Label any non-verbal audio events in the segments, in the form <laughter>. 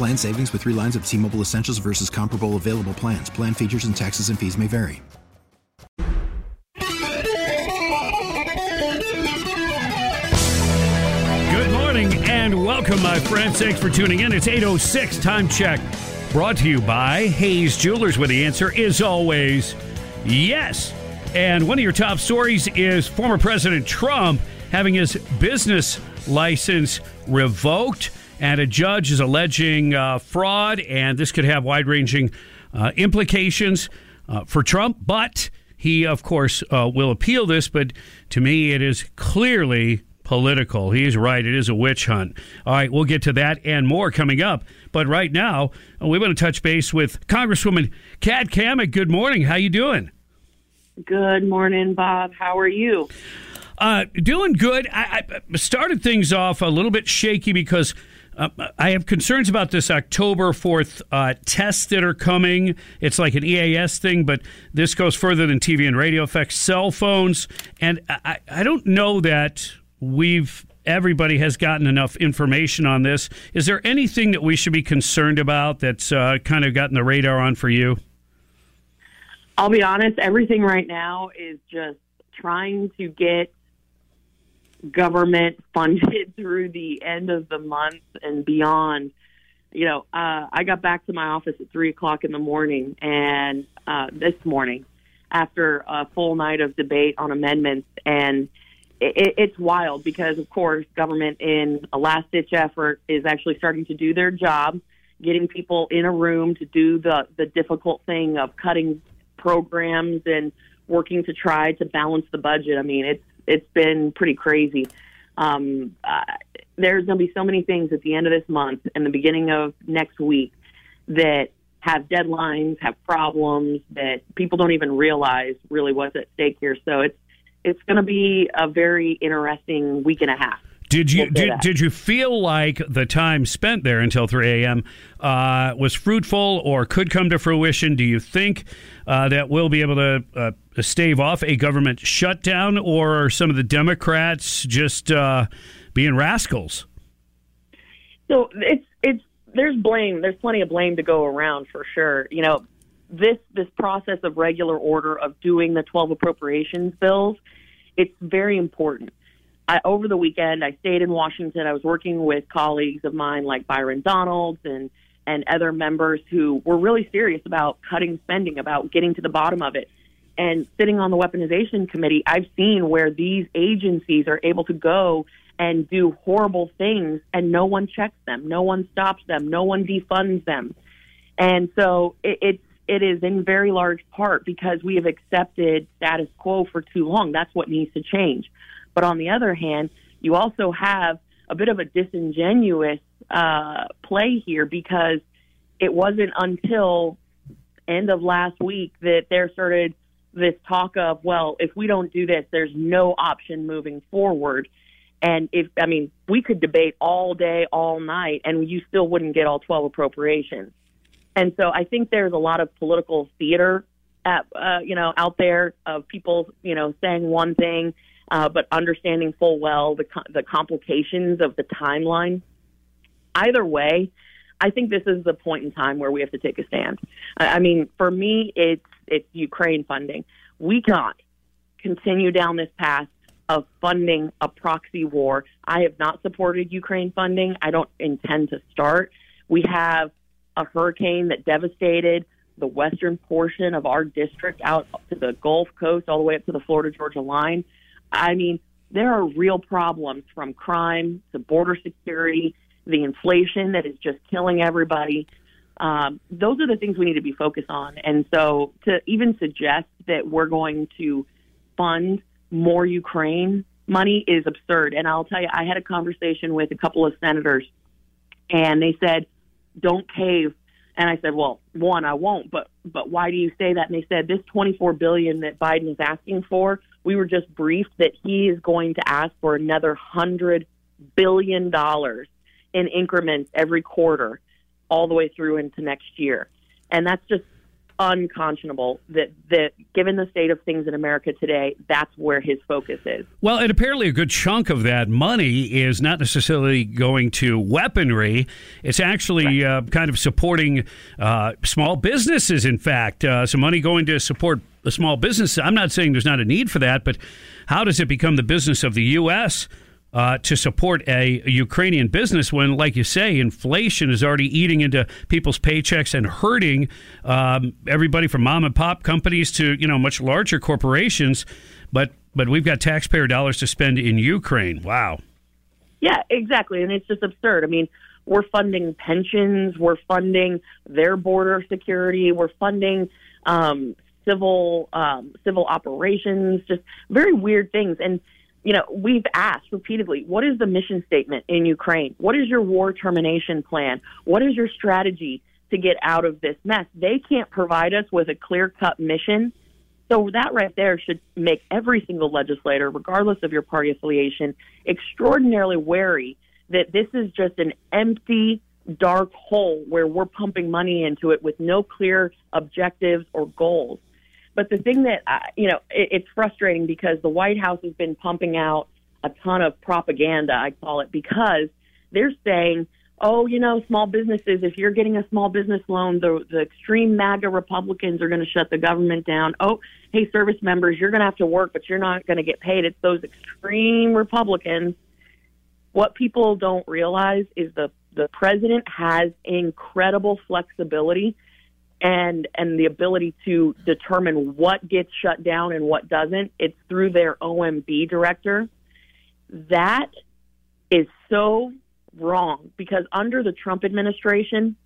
Plan savings with three lines of T Mobile Essentials versus comparable available plans. Plan features and taxes and fees may vary. Good morning and welcome, my friends. Thanks for tuning in. It's 806 time check. Brought to you by Hayes Jewelers, where the answer is always yes. And one of your top stories is former President Trump having his business license revoked and a judge is alleging uh, fraud, and this could have wide ranging uh, implications uh, for Trump. But he, of course, uh, will appeal this. But to me, it is clearly political. He's right. It is a witch hunt. All right, we'll get to that and more coming up. But right now, we want to touch base with Congresswoman Kat Cammack. Good morning. How you doing? Good morning, Bob. How are you? Uh, doing good. I, I started things off a little bit shaky because uh, I have concerns about this October 4th uh, tests that are coming. It's like an EAS thing, but this goes further than TV and radio affects cell phones. And I, I don't know that we've everybody has gotten enough information on this. Is there anything that we should be concerned about that's uh, kind of gotten the radar on for you? I'll be honest, everything right now is just trying to get government <laughs> funded through the end of the month and beyond. You know, uh, I got back to my office at three o'clock in the morning, and uh, this morning, after a full night of debate on amendments, and it, it's wild because, of course, government in a last ditch effort is actually starting to do their job, getting people in a room to do the the difficult thing of cutting programs and working to try to balance the budget. I mean, it's it's been pretty crazy. Um, uh, there's going to be so many things at the end of this month and the beginning of next week that have deadlines, have problems that people don't even realize really what's at stake here. So it's it's going to be a very interesting week and a half. Did you did, did you feel like the time spent there until 3 a.m. Uh, was fruitful or could come to fruition? Do you think uh, that we'll be able to uh, stave off a government shutdown, or are some of the Democrats just uh, being rascals? So it's it's there's blame. There's plenty of blame to go around for sure. You know, this this process of regular order of doing the 12 appropriations bills, it's very important I, over the weekend, I stayed in Washington. I was working with colleagues of mine like Byron Donalds and and other members who were really serious about cutting spending, about getting to the bottom of it. And sitting on the weaponization committee, I've seen where these agencies are able to go and do horrible things and no one checks them, no one stops them, no one defunds them. And so it, it's it is in very large part because we have accepted status quo for too long. That's what needs to change. But on the other hand, you also have a bit of a disingenuous uh, play here because it wasn't until end of last week that there started this talk of, well, if we don't do this, there's no option moving forward. And if, I mean, we could debate all day, all night, and you still wouldn't get all 12 appropriations. And so I think there's a lot of political theater at, uh, you know, out there of people, you know, saying one thing uh, but understanding full well the the complications of the timeline. Either way, I think this is the point in time where we have to take a stand. I mean, for me, it's it's Ukraine funding. We cannot continue down this path of funding a proxy war. I have not supported Ukraine funding. I don't intend to start. We have a hurricane that devastated the western portion of our district out to the Gulf Coast, all the way up to the Florida Georgia line. I mean, there are real problems from crime to border security, the inflation that is just killing everybody. Um, those are the things we need to be focused on. And so to even suggest that we're going to fund more Ukraine money is absurd. And I'll tell you, I had a conversation with a couple of senators, and they said, "Don't cave." And I said, "Well, one, I won't, but but why do you say that?" And they said, "This 24 billion that Biden is asking for, we were just briefed that he is going to ask for another hundred billion dollars in increments every quarter, all the way through into next year." And that's just unconscionable that that given the state of things in America today, that's where his focus is. Well, and apparently a good chunk of that money is not necessarily going to weaponry. It's actually right. uh, kind of supporting uh, small businesses. In fact, uh, some money going to support the small business. I'm not saying there's not a need for that, but how does it become the business of the U.S.? uh, to support a, Ukrainian business when, like you say, inflation is already eating into people's paychecks and hurting um, everybody from mom and pop companies to you know much larger corporations. But but we've got taxpayer dollars to spend in Ukraine. Wow. Yeah, exactly, and it's just absurd. I mean, we're funding pensions, we're funding their border security, we're funding um, civil um, civil operations, just very weird things, and you know, we've asked repeatedly, what is the mission statement in Ukraine? What is your war termination plan? What is your strategy to get out of this mess? They can't provide us with a clear cut mission. So that right there should make every single legislator, regardless of your party affiliation, extraordinarily wary that this is just an empty, dark hole where we're pumping money into it with no clear objectives or goals. But the thing that, uh, you know, it, it's frustrating because the White House has been pumping out a ton of propaganda, I call it, because they're saying, oh, you know, small businesses, if you're getting a small business loan, the, the extreme MAGA Republicans are going to shut the government down. Oh, hey, service members, you're going to have to work, but you're not going to get paid. It's those extreme Republicans. What people don't realize is the, the president has incredible flexibility and and the ability to determine what gets shut down and what doesn't. It's through their OMB director. That is so wrong because under the Trump administration,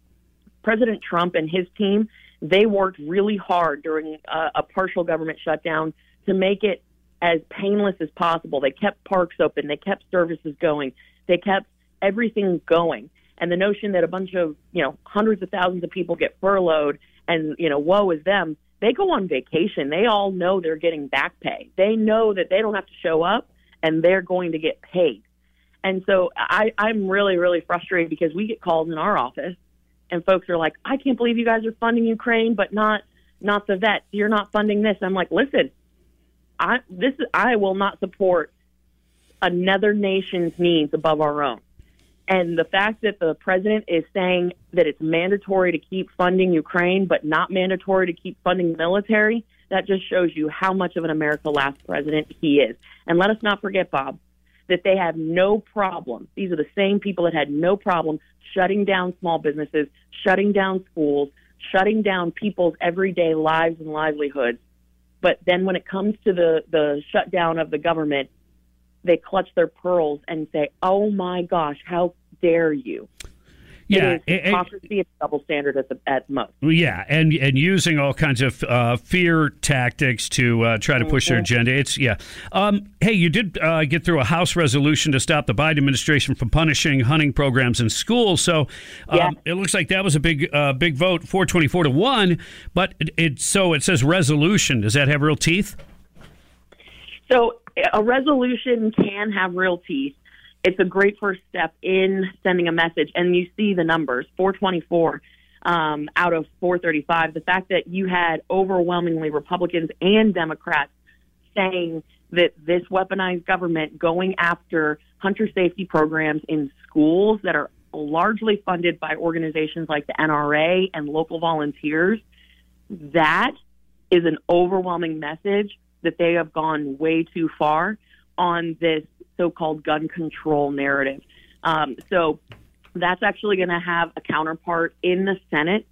President Trump and his team they worked really hard during a, a partial government shutdown to make it as painless as possible. They kept parks open, they kept services going, they kept everything going and the notion that a bunch of you know hundreds of thousands of people get furloughed and you know woe is them they go on vacation. They all know they're getting back pay. They know that they don't have to show up and they're going to get paid. And so i i'm really really frustrated because we get calls in our office and folks are like i can't believe you guys are funding ukraine but not not the vets you're not funding this. I'm like listen i this i will not support another nation's needs above our own and the fact that the president is saying that it's mandatory to keep funding Ukraine, but not mandatory to keep funding the military, that just shows you how much of an America last president he is. And let us not forget, Bob, that they have no problem. These are the same people that had no problem shutting down small businesses, shutting down schools, shutting down people's everyday lives and livelihoods. But then when it comes to the, the shutdown of the government, they clutch their pearls and say, "Oh my gosh, how dare you!" Yeah, it is hypocrisy and double standard at the at most. Yeah, and and using all kinds of uh, fear tactics to uh, try to push mm-hmm. their agenda. It's yeah. Um, hey, you did uh, get through a House resolution to stop the Biden administration from punishing hunting programs in schools. So um, yeah. it looks like that was a big uh, big vote, four twenty four to one. But it, it so it says resolution. Does that have real teeth? So a resolution can have real teeth. It's a great first step in sending a message, and you see the numbers 424 um, out of 435. The fact that you had overwhelmingly Republicans and Democrats saying that this weaponized government going after hunter safety programs in schools that are largely funded by organizations like the NRA and local volunteers, that is an overwhelming message that they have gone way too far. on this so-called gun control narrative. Um, so that's actually going to have a counterpart in the Senate.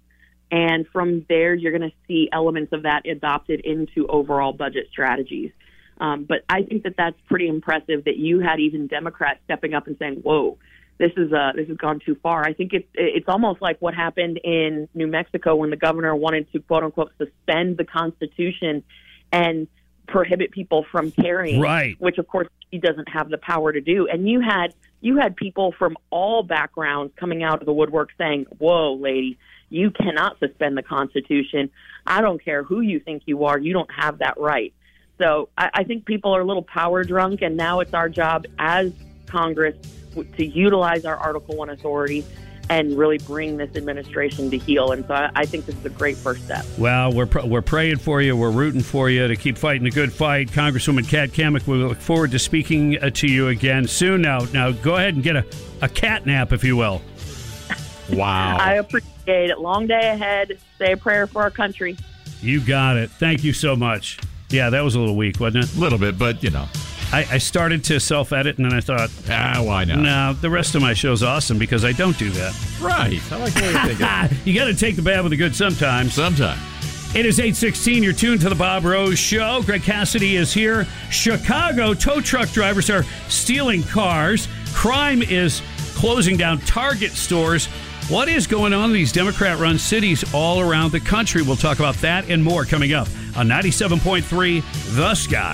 And from there, you're going to see elements of that adopted into overall budget strategies. Um, but I think that that's pretty impressive that you had even Democrats stepping up and saying, "Whoa, this is uh, this has gone too far." I think it's it's almost like what happened in New Mexico when the governor wanted to quote unquote suspend the Constitution and prohibit people from carrying, right? Which of course he doesn't have the power to do. And you had you had people from all backgrounds coming out of the woodwork saying, "Whoa, lady." You cannot suspend the Constitution. I don't care who you think you are. You don't have that right. So I, I think people are a little power drunk, and now it's our job as Congress to utilize our Article 1 authority and really bring this administration to heel. And so I, I think this is a great first step. Well, we're, pr- we're praying for you. We're rooting for you to keep fighting a good fight. Congresswoman Kat Cammack, we look forward to speaking uh, to you again soon. Now, now go ahead and get a, a cat nap, if you will. <laughs> Wow. I appreciate it. Long day ahead. Say a prayer for our country. You got it. Thank you so much. Yeah, that was a little weak, wasn't it? A little bit, but you know. I, I started to self edit and then I thought, ah, why not? No, the rest of my show's awesome because I don't do that. Right. I like the way you're thinking. you <laughs> got to take the bad with the good sometimes. Sometimes. It is 816. You're tuned to the Bob Rose Show. Greg Cassidy is here. Chicago tow truck drivers are stealing cars. Crime is closing down Target stores. What is going on in these Democrat run cities all around the country? We'll talk about that and more coming up on 97.3 The Sky.